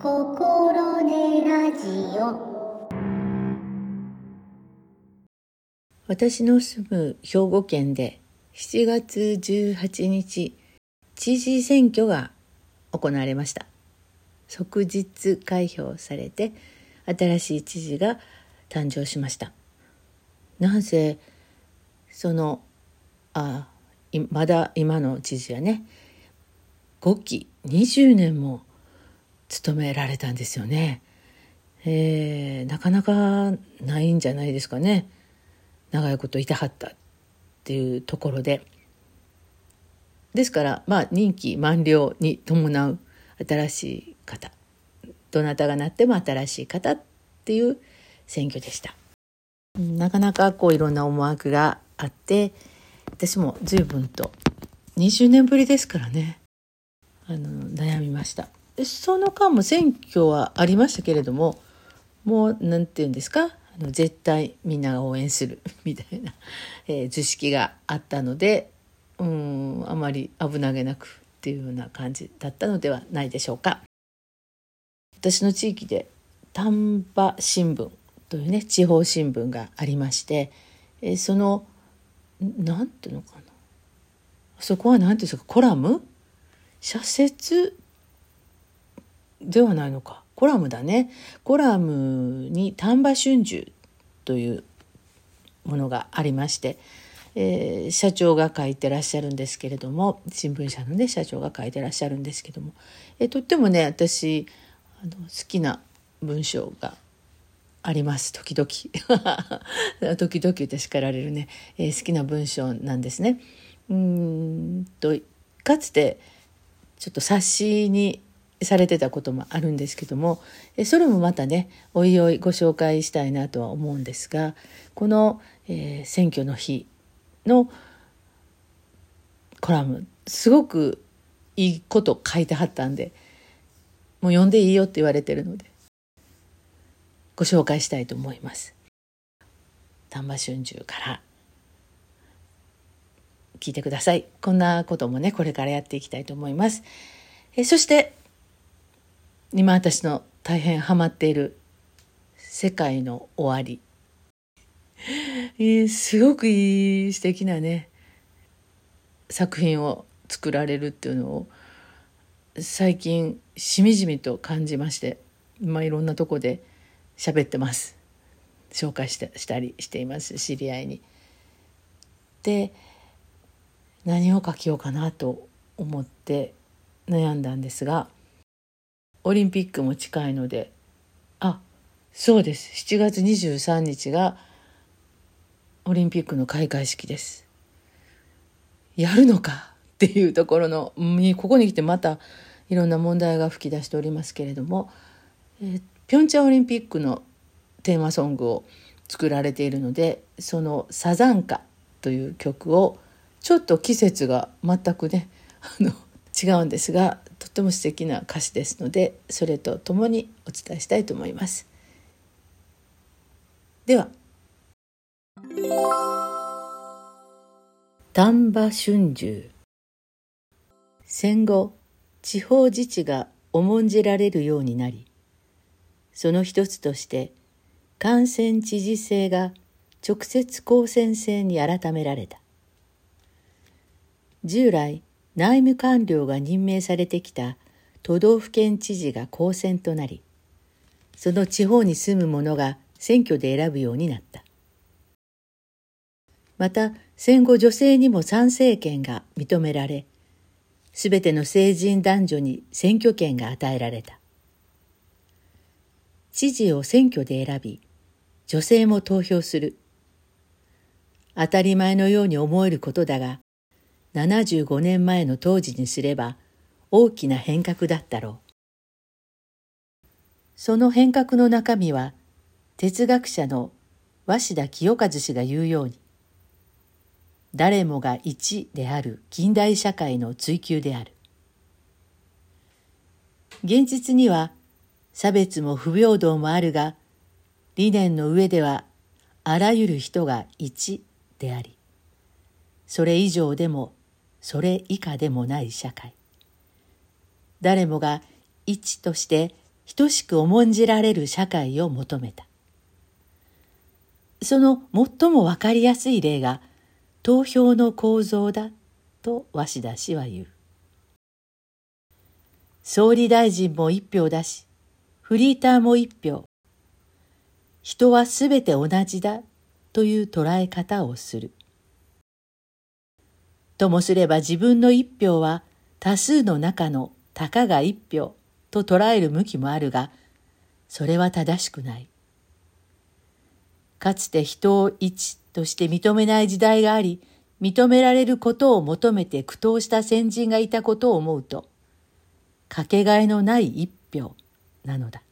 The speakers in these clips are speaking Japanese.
心根ラジオ。私の住む兵庫県で7月18日知事選挙が行われました。即日開票されて新しい知事が誕生しました。なんせそのあまだ今の知事はね5期20年も務められたんですよね。えー、なかなかないんじゃないですかね。長いこといたはったっていうところで。ですからまあ任期満了に伴う新しい方どなたがなっても新しい方っていう選挙でした。なかなかこういろんな思惑があって私も随分と20年ぶりですからね。あの悩みました。その間も選挙はありましたけれどももう何て言うんですか？あの絶対みんなが応援する みたいな、えー、図式があったのでうんあまり危なげなくっていうような感じだったのではないでしょうか。私の地域で丹波新聞というね地方新聞がありまして、えー、その何ていうのかな？そこは何ていうんですか？コラム？社説？ではないのか。コラムだね。コラムに丹波春秋というものがありまして、えー、社長が書いてらっしゃるんですけれども新聞社のね社長が書いてらっしゃるんですけども、えー、とってもね私あの好きな文章があります。時々。時々って叱られるね、えー、好きな文章なんですね。うんとかつてちょっと冊子にされてたこともあるんですけどもそれもまたねおいおいご紹介したいなとは思うんですがこの、えー、選挙の日のコラムすごくいいこと書いてはったんでもう読んでいいよって言われてるのでご紹介したいと思います。丹波春秋から聞いてください。こんなこともねこれからやっていきたいと思います。えそして今私の大変ハマっている「世界の終わり」えー、すごくいい素敵なね作品を作られるっていうのを最近しみじみと感じまして今いろんなとこで喋ってます紹介したしたりしています知り合いに。で何を書きようかなと思って悩んだんですがオリンピックも近いので。あそうです。7月23日がオリンピックの開会式です。やるのか？っていうところのここに来てまたいろんな問題が噴き出しておりますけれども、えー、ピョンチャンオリンピックのテーマソングを作られているのでその「サザンカ」という曲をちょっと季節が全くねあの違うんですがとても素敵な歌詞ですのでそれとともにお伝えしたいと思います。では。丹波春秋。戦後地方自治が重んじられるようになりその一つとして感染知事制が直接公選制に改められた。従来内務官僚が任命されてきた都道府県知事が公選となりその地方に住む者が選挙で選ぶようになった。また戦後女性にも参政権が認められすべての成人男女に選挙権が与えられた。知事を選挙で選び女性も投票する。当たり前のように思えることだが75年前の当時にすれば大きな変革だったろう。その変革の中身は哲学者の鷲田清和氏が言うように誰もが一である近代社会の追求である。現実には差別も不平等もあるが理念の上ではあらゆる人が一でありそれ以上でもそれ以下でもない社会誰もが一として等しく重んじられる社会を求めた。その最もわかりやすい例が投票の構造だと鷲田氏は言う。総理大臣も一票だし、フリーターも一票。人はすべて同じだという捉え方をする。ともすれば自分の一票は多数の中のたかが一票と捉える向きもあるが、それは正しくない。かつて人を一として認めない時代があり、認められることを求めて苦闘した先人がいたことを思うと、かけがえのない一票なのだ。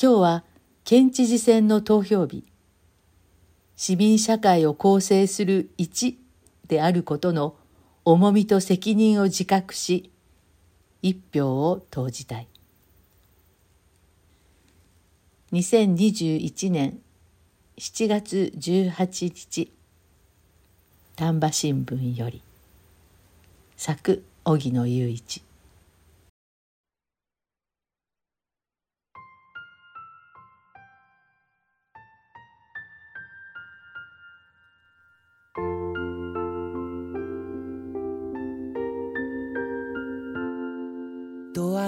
今日は県知事選の投票日。市民社会を構成する一であることの重みと責任を自覚し、一票を投じたい。2021年7月18日丹波新聞より作荻野雄一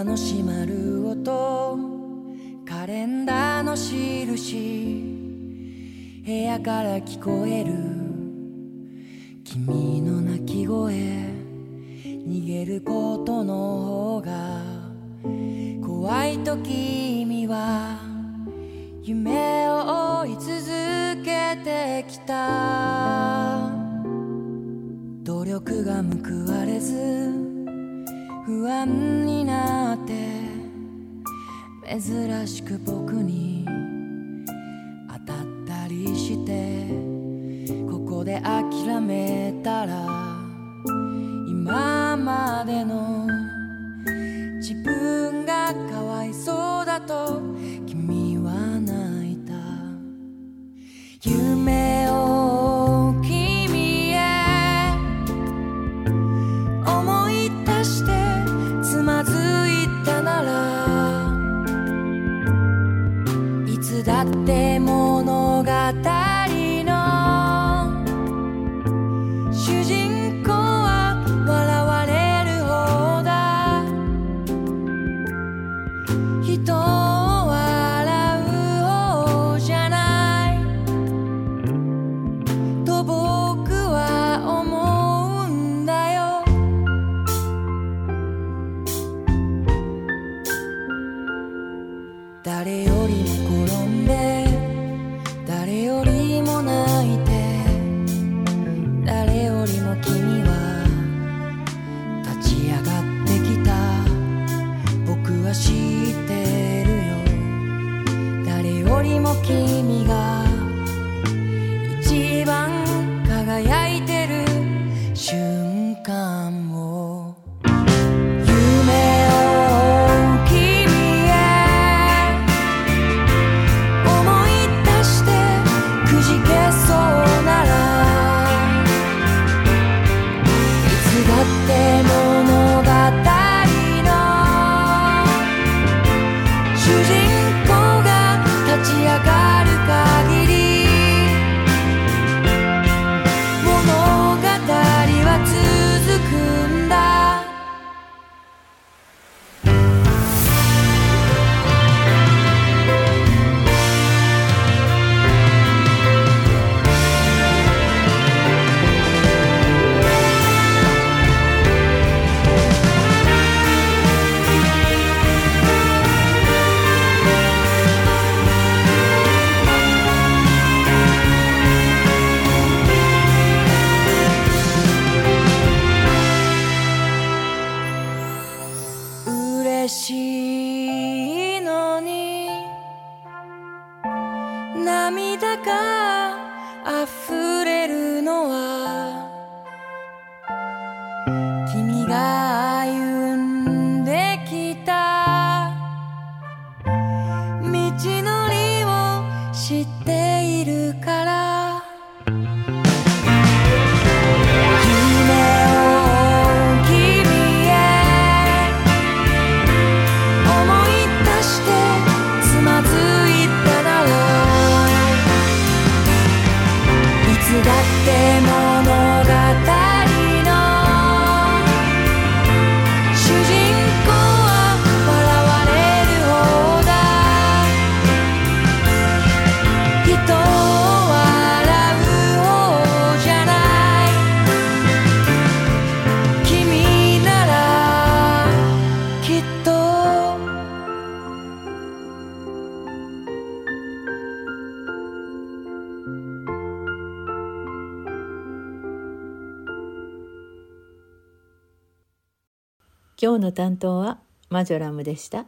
ドアの閉まる音。カレンダーの印。部屋から聞こえる。君の泣き声。逃げることの方が。怖いと君は。夢を追い続けてきた。努力が報われず。不安になって珍しく僕に当たったりしてここで諦めたらつ嬉しいのに涙が溢れるのは君が歩んできた道のりを知って今日の担当はマジョラムでした。